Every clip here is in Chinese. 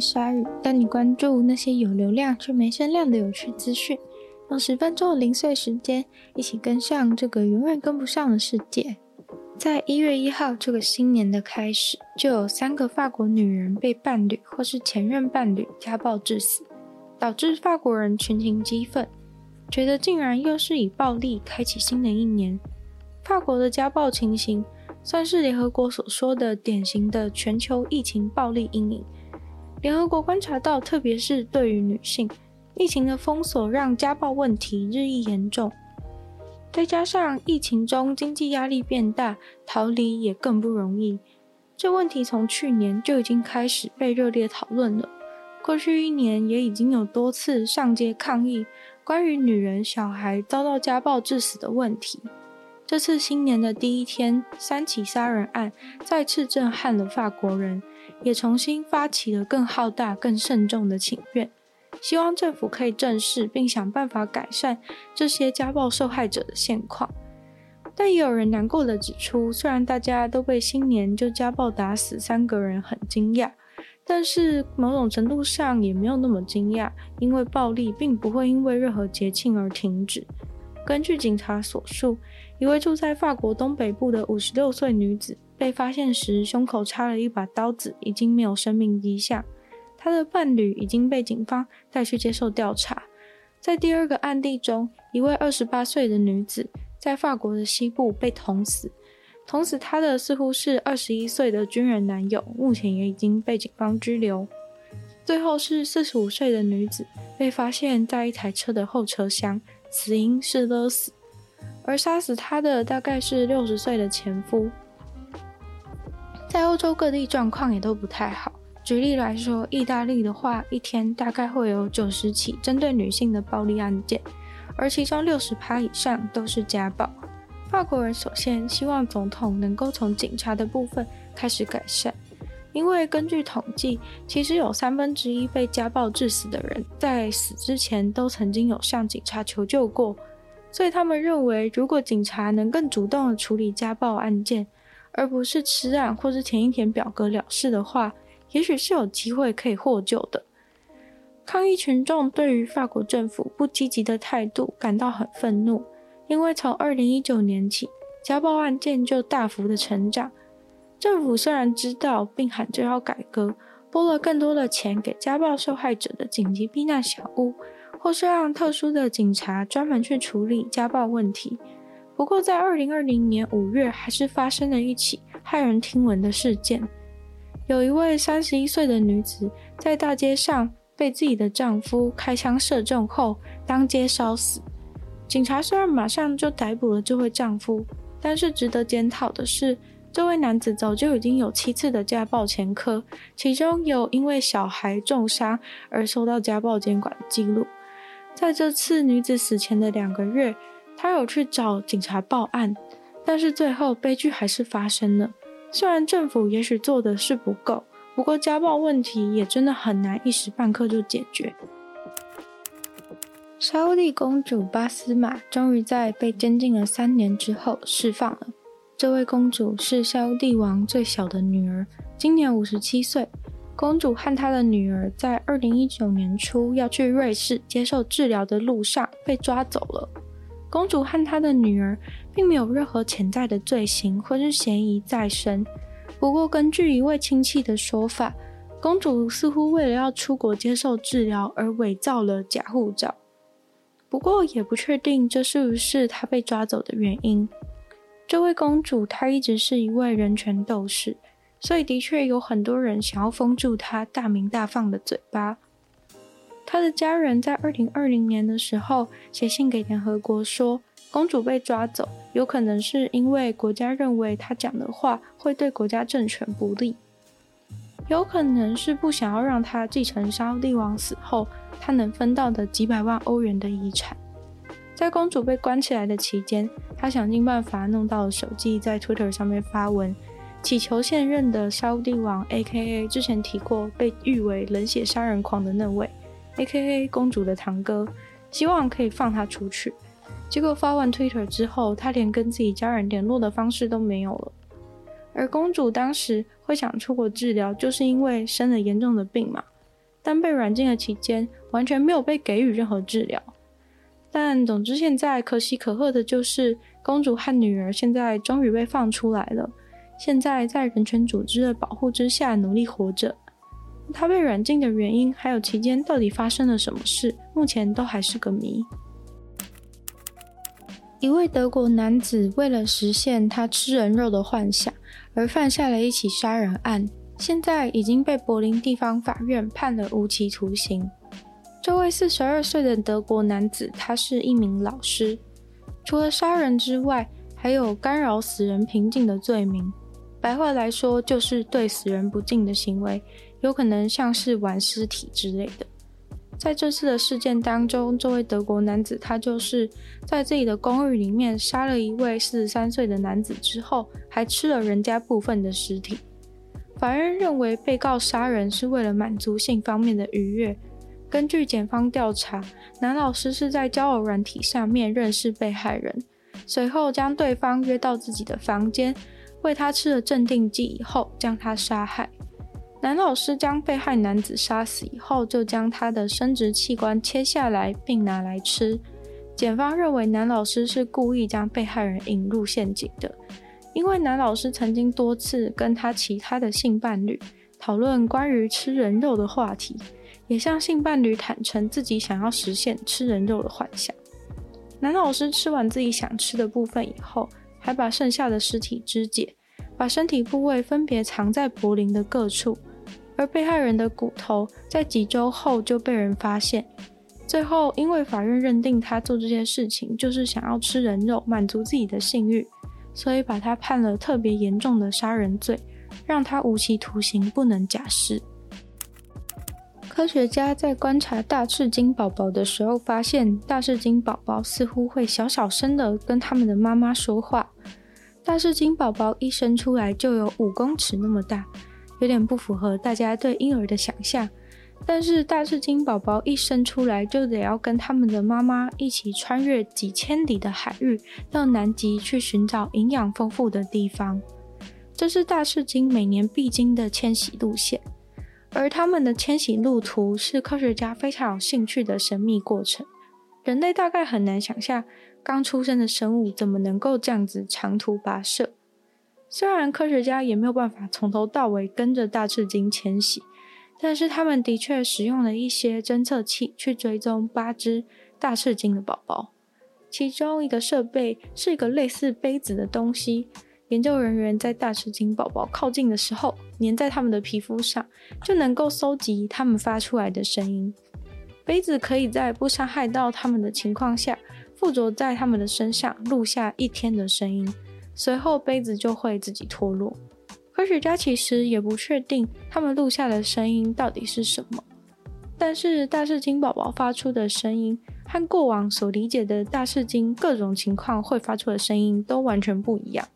鲨语，带你关注那些有流量却没声量的有趣资讯。用十分钟的零碎时间，一起跟上这个永远跟不上的世界。在一月一号这个新年的开始，就有三个法国女人被伴侣或是前任伴侣家暴致死，导致法国人群情激愤，觉得竟然又是以暴力开启新的一年。法国的家暴情形算是联合国所说的典型的全球疫情暴力阴影。联合国观察到，特别是对于女性，疫情的封锁让家暴问题日益严重。再加上疫情中经济压力变大，逃离也更不容易。这问题从去年就已经开始被热烈讨论了。过去一年也已经有多次上街抗议关于女人、小孩遭到家暴致死的问题。这次新年的第一天，三起杀人案再次震撼了法国人，也重新发起了更浩大、更慎重的请愿。希望政府可以正视并想办法改善这些家暴受害者的现况，但也有人难过的指出，虽然大家都被新年就家暴打死三个人很惊讶，但是某种程度上也没有那么惊讶，因为暴力并不会因为任何节庆而停止。根据警察所述，一位住在法国东北部的五十六岁女子被发现时，胸口插了一把刀子，已经没有生命迹象。他的伴侣已经被警方带去接受调查。在第二个案例中，一位二十八岁的女子在法国的西部被捅死，捅死她的似乎是二十一岁的军人男友，目前也已经被警方拘留。最后是四十五岁的女子被发现在一台车的后车厢，死因是勒死，而杀死她的大概是六十岁的前夫。在欧洲各地状况也都不太好。举例来说，意大利的话，一天大概会有九十起针对女性的暴力案件，而其中六十趴以上都是家暴。法国人首先希望总统能够从警察的部分开始改善，因为根据统计，其实有三分之一被家暴致死的人在死之前都曾经有向警察求救过，所以他们认为，如果警察能更主动地处理家暴案件，而不是吃案或是填一填表格了事的话，也许是有机会可以获救的。抗议群众对于法国政府不积极的态度感到很愤怒，因为从二零一九年起，家暴案件就大幅的成长。政府虽然知道并喊着要改革，拨了更多的钱给家暴受害者的紧急避难小屋，或是让特殊的警察专门去处理家暴问题。不过，在二零二零年五月，还是发生了一起骇人听闻的事件。有一位三十一岁的女子在大街上被自己的丈夫开枪射中后，当街烧死。警察虽然马上就逮捕了这位丈夫，但是值得检讨的是，这位男子早就已经有七次的家暴前科，其中有因为小孩重伤而受到家暴监管的记录。在这次女子死前的两个月，他有去找警察报案，但是最后悲剧还是发生了。虽然政府也许做的是不够，不过家暴问题也真的很难一时半刻就解决。沙乌地公主巴斯玛终于在被监禁了三年之后释放了。这位公主是沙乌地王最小的女儿，今年五十七岁。公主和她的女儿在二零一九年初要去瑞士接受治疗的路上被抓走了。公主和她的女儿并没有任何潜在的罪行或是嫌疑在身。不过，根据一位亲戚的说法，公主似乎为了要出国接受治疗而伪造了假护照。不过，也不确定这是不是她被抓走的原因。这位公主她一直是一位人权斗士，所以的确有很多人想要封住她大鸣大放的嘴巴。他的家人在二零二零年的时候写信给联合国说，公主被抓走，有可能是因为国家认为她讲的话会对国家政权不利，有可能是不想要让她继承沙乌地王死后她能分到的几百万欧元的遗产。在公主被关起来的期间，她想尽办法弄到了手机，在 Twitter 上面发文，祈求现任的沙乌地王 （A.K.A. 之前提过被誉为冷血杀人狂的那位 A.K.A. 公主的堂哥），希望可以放她出去。结果发完 Twitter 之后，她连跟自己家人联络的方式都没有了。而公主当时会想出国治疗，就是因为生了严重的病嘛。但被软禁的期间，完全没有被给予任何治疗。但总之，现在可喜可贺的就是，公主和女儿现在终于被放出来了。现在在人权组织的保护之下，努力活着。他被软禁的原因，还有期间到底发生了什么事，目前都还是个谜。一位德国男子为了实现他吃人肉的幻想，而犯下了一起杀人案，现在已经被柏林地方法院判了无期徒刑。这位四十二岁的德国男子，他是一名老师，除了杀人之外，还有干扰死人平静的罪名。白话来说，就是对死人不敬的行为，有可能像是玩尸体之类的。在这次的事件当中，这位德国男子他就是在自己的公寓里面杀了一位四十三岁的男子之后，还吃了人家部分的尸体。法院认为被告杀人是为了满足性方面的愉悦。根据检方调查，男老师是在交友软体上面认识被害人，随后将对方约到自己的房间，为他吃了镇定剂以后，将他杀害。男老师将被害男子杀死以后，就将他的生殖器官切下来并拿来吃。检方认为男老师是故意将被害人引入陷阱的，因为男老师曾经多次跟他其他的性伴侣讨论关于吃人肉的话题，也向性伴侣坦诚自己想要实现吃人肉的幻想。男老师吃完自己想吃的部分以后，还把剩下的尸体肢解，把身体部位分别藏在柏林的各处。而被害人的骨头在几周后就被人发现。最后，因为法院认定他做这件事情就是想要吃人肉，满足自己的性欲，所以把他判了特别严重的杀人罪，让他无期徒刑，不能假释。科学家在观察大赤金宝宝的时候，发现大赤金宝宝似乎会小小声的跟他们的妈妈说话。大赤金宝宝一生出来就有五公尺那么大。有点不符合大家对婴儿的想象，但是大赤金宝宝一生出来就得要跟他们的妈妈一起穿越几千里的海域到南极去寻找营养丰富的地方，这是大赤金每年必经的迁徙路线，而他们的迁徙路途是科学家非常有兴趣的神秘过程，人类大概很难想象刚出生的生物怎么能够这样子长途跋涉。虽然科学家也没有办法从头到尾跟着大赤金迁徙，但是他们的确使用了一些侦测器去追踪八只大赤金的宝宝。其中一个设备是一个类似杯子的东西，研究人员在大赤金宝宝靠近的时候，粘在他们的皮肤上，就能够搜集他们发出来的声音。杯子可以在不伤害到他们的情况下，附着在他们的身上，录下一天的声音。随后杯子就会自己脱落。科学家其实也不确定他们录下的声音到底是什么，但是大赤金宝宝发出的声音和过往所理解的大赤金各种情况会发出的声音都完全不一样。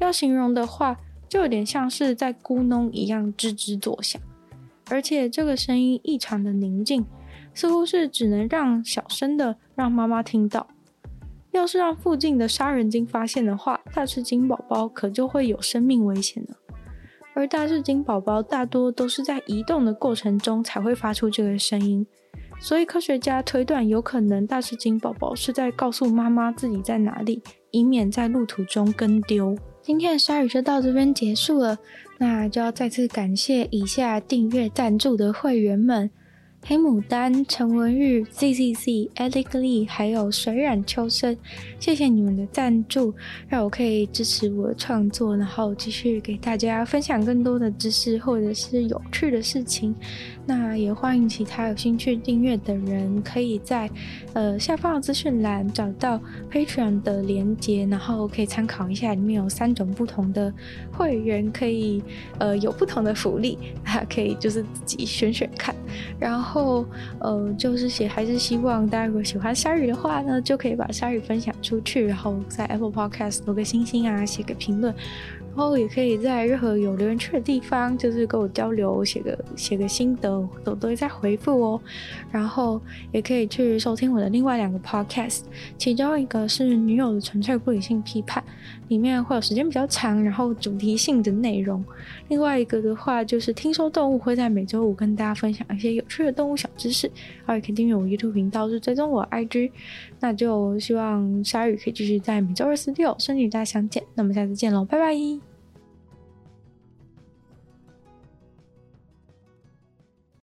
要形容的话，就有点像是在咕哝一样吱吱作响，而且这个声音异常的宁静，似乎是只能让小声的让妈妈听到。要是让附近的杀人鲸发现的话，大翅鲸宝宝可就会有生命危险了。而大翅鲸宝宝大多都是在移动的过程中才会发出这个声音，所以科学家推断有可能大翅鲸宝宝是在告诉妈妈自己在哪里，以免在路途中跟丢。今天的鲨语就到这边结束了，那就要再次感谢以下订阅赞助的会员们。黑牡丹、陈文玉、Z Z Z、Alec Lee，还有水染秋生，谢谢你们的赞助，让我可以支持我的创作，然后继续给大家分享更多的知识或者是有趣的事情。那也欢迎其他有兴趣订阅的人，可以在呃下方的资讯栏找到 Patreon 的连接，然后可以参考一下，里面有三种不同的会员，可以呃有不同的福利，还可以就是自己选选看。然后后呃就是写，还是希望大家如果喜欢鲨鱼的话呢，就可以把鲨鱼分享出去，然后在 Apple Podcast 留个星星啊，写个评论。然后也可以在任何有留言区的地方，就是跟我交流，写个写个心得，我都会在回复哦。然后也可以去收听我的另外两个 podcast，其中一个是《女友的纯粹不理性批判》，里面会有时间比较长，然后主题性的内容。另外一个的话就是听说动物，会在每周五跟大家分享一些有趣的动物小知识。然后也可以订阅我 YouTube 频道，是追踪我 IG。那就希望鲨鱼可以继续在每周二、四、六顺利与大家相见。那么下次见喽，拜拜。